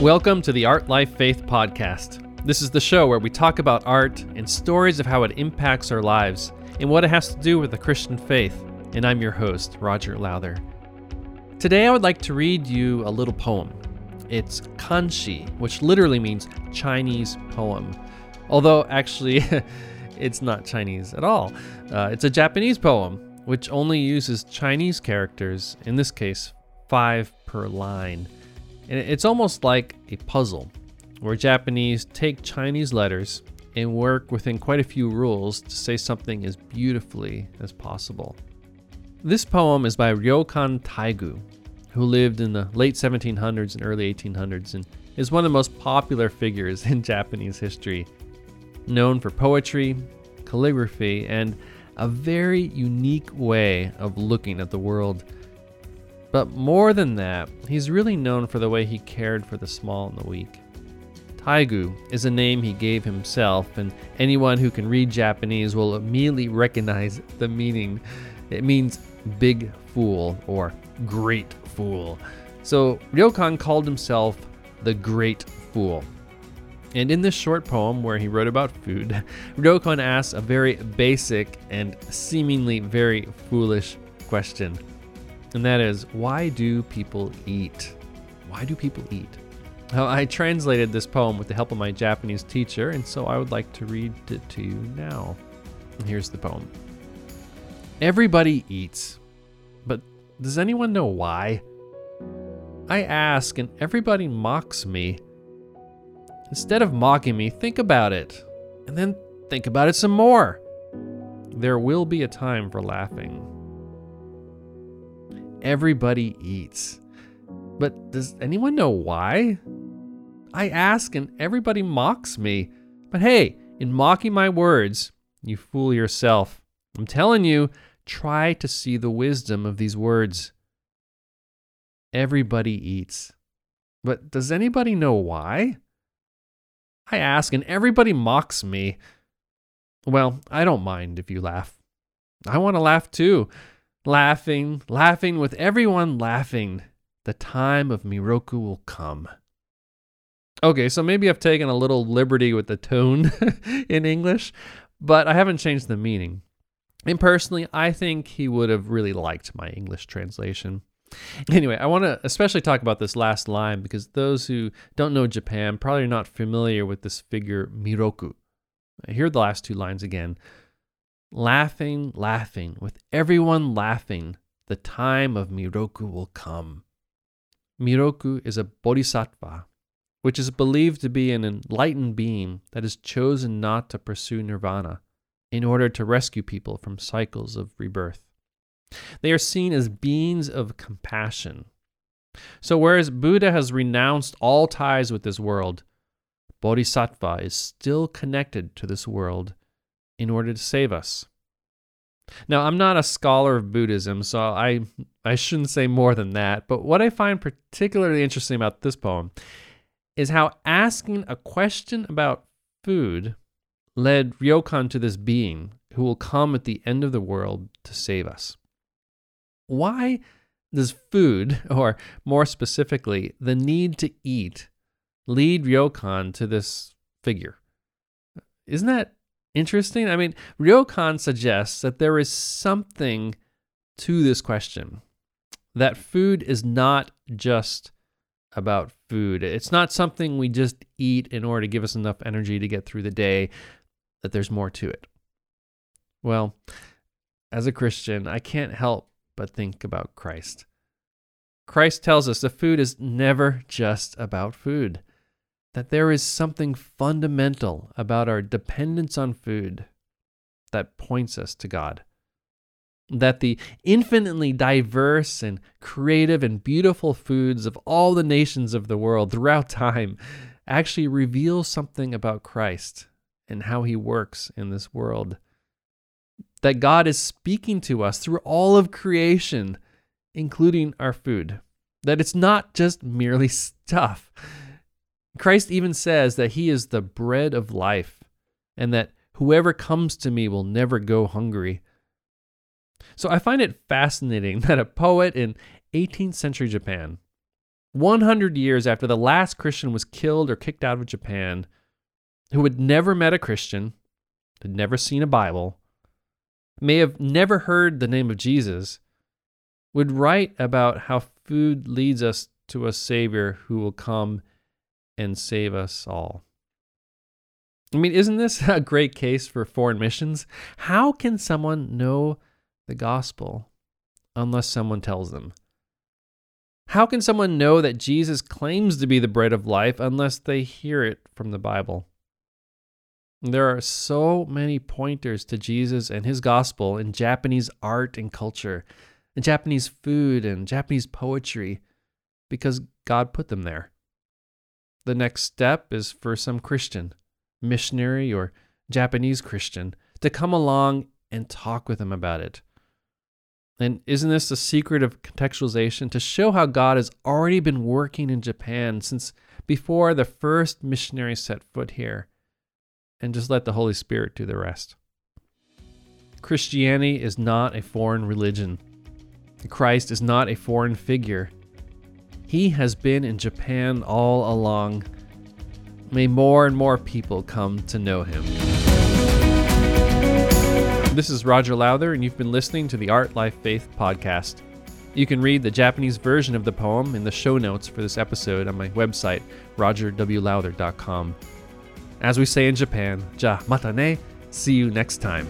Welcome to the Art Life Faith Podcast. This is the show where we talk about art and stories of how it impacts our lives and what it has to do with the Christian faith. And I'm your host, Roger Lowther. Today I would like to read you a little poem. It's Kanshi, which literally means Chinese poem. Although, actually, it's not Chinese at all. Uh, it's a Japanese poem, which only uses Chinese characters, in this case, five per line. And it's almost like a puzzle, where Japanese take Chinese letters and work within quite a few rules to say something as beautifully as possible. This poem is by Ryokan Taigu, who lived in the late 1700s and early 1800s and is one of the most popular figures in Japanese history. Known for poetry, calligraphy, and a very unique way of looking at the world. But more than that, he's really known for the way he cared for the small and the weak. Taigu is a name he gave himself, and anyone who can read Japanese will immediately recognize the meaning. It means big fool or great fool. So Ryokan called himself the Great Fool. And in this short poem where he wrote about food, Ryokan asks a very basic and seemingly very foolish question and that is why do people eat? Why do people eat? Well, I translated this poem with the help of my Japanese teacher, and so I would like to read it to you now. And here's the poem Everybody eats, but does anyone know why? I ask, and everybody mocks me. Instead of mocking me, think about it, and then think about it some more. There will be a time for laughing. Everybody eats. But does anyone know why? I ask and everybody mocks me. But hey, in mocking my words, you fool yourself. I'm telling you, try to see the wisdom of these words. Everybody eats. But does anybody know why? I ask and everybody mocks me. Well, I don't mind if you laugh. I want to laugh too laughing, laughing with everyone laughing. The time of Miroku will come. Okay, so maybe I've taken a little liberty with the tone in English, but I haven't changed the meaning. And personally, I think he would have really liked my English translation. Anyway, I want to especially talk about this last line because those who don't know Japan probably are not familiar with this figure Miroku. Here are the last two lines again laughing, laughing, with everyone laughing, the time of Miroku will come. Miroku is a bodhisattva, which is believed to be an enlightened being that has chosen not to pursue nirvana in order to rescue people from cycles of rebirth. They are seen as beings of compassion. So, whereas Buddha has renounced all ties with this world, Bodhisattva is still connected to this world in order to save us. Now, I'm not a scholar of Buddhism, so I, I shouldn't say more than that, but what I find particularly interesting about this poem is how asking a question about food led Ryokan to this being who will come at the end of the world to save us. Why does food, or more specifically, the need to eat, lead Ryokan to this figure? Isn't that interesting. I mean, Ryokan suggests that there is something to this question that food is not just about food. It's not something we just eat in order to give us enough energy to get through the day, that there's more to it. Well, as a Christian, I can't help but think about Christ. Christ tells us the food is never just about food that there is something fundamental about our dependence on food that points us to God. That the infinitely diverse and creative and beautiful foods of all the nations of the world throughout time actually reveal something about Christ and how he works in this world. That God is speaking to us through all of creation, including our food. That it's not just merely stuff Christ even says that he is the bread of life and that whoever comes to me will never go hungry. So I find it fascinating that a poet in 18th century Japan 100 years after the last Christian was killed or kicked out of Japan, who had never met a Christian, had never seen a Bible, may have never heard the name of Jesus, would write about how food leads us to a Savior who will come and save us all. I mean, isn't this a great case for foreign missions? How can someone know the gospel unless someone tells them? How can someone know that Jesus claims to be the bread of life unless they hear it from the Bible? There are so many pointers to Jesus and his gospel in Japanese art and culture, in Japanese food and Japanese poetry, because God put them there. The next step is for some Christian, missionary, or Japanese Christian to come along and talk with them about it. And isn't this the secret of contextualization to show how God has already been working in Japan since before the first missionary set foot here? And just let the Holy Spirit do the rest. Christianity is not a foreign religion. Christ is not a foreign figure. He has been in Japan all along. May more and more people come to know him. This is Roger Lowther, and you've been listening to the Art Life Faith podcast. You can read the Japanese version of the poem in the show notes for this episode on my website, rogerwlowther.com. As we say in Japan, ja mata ne, see you next time.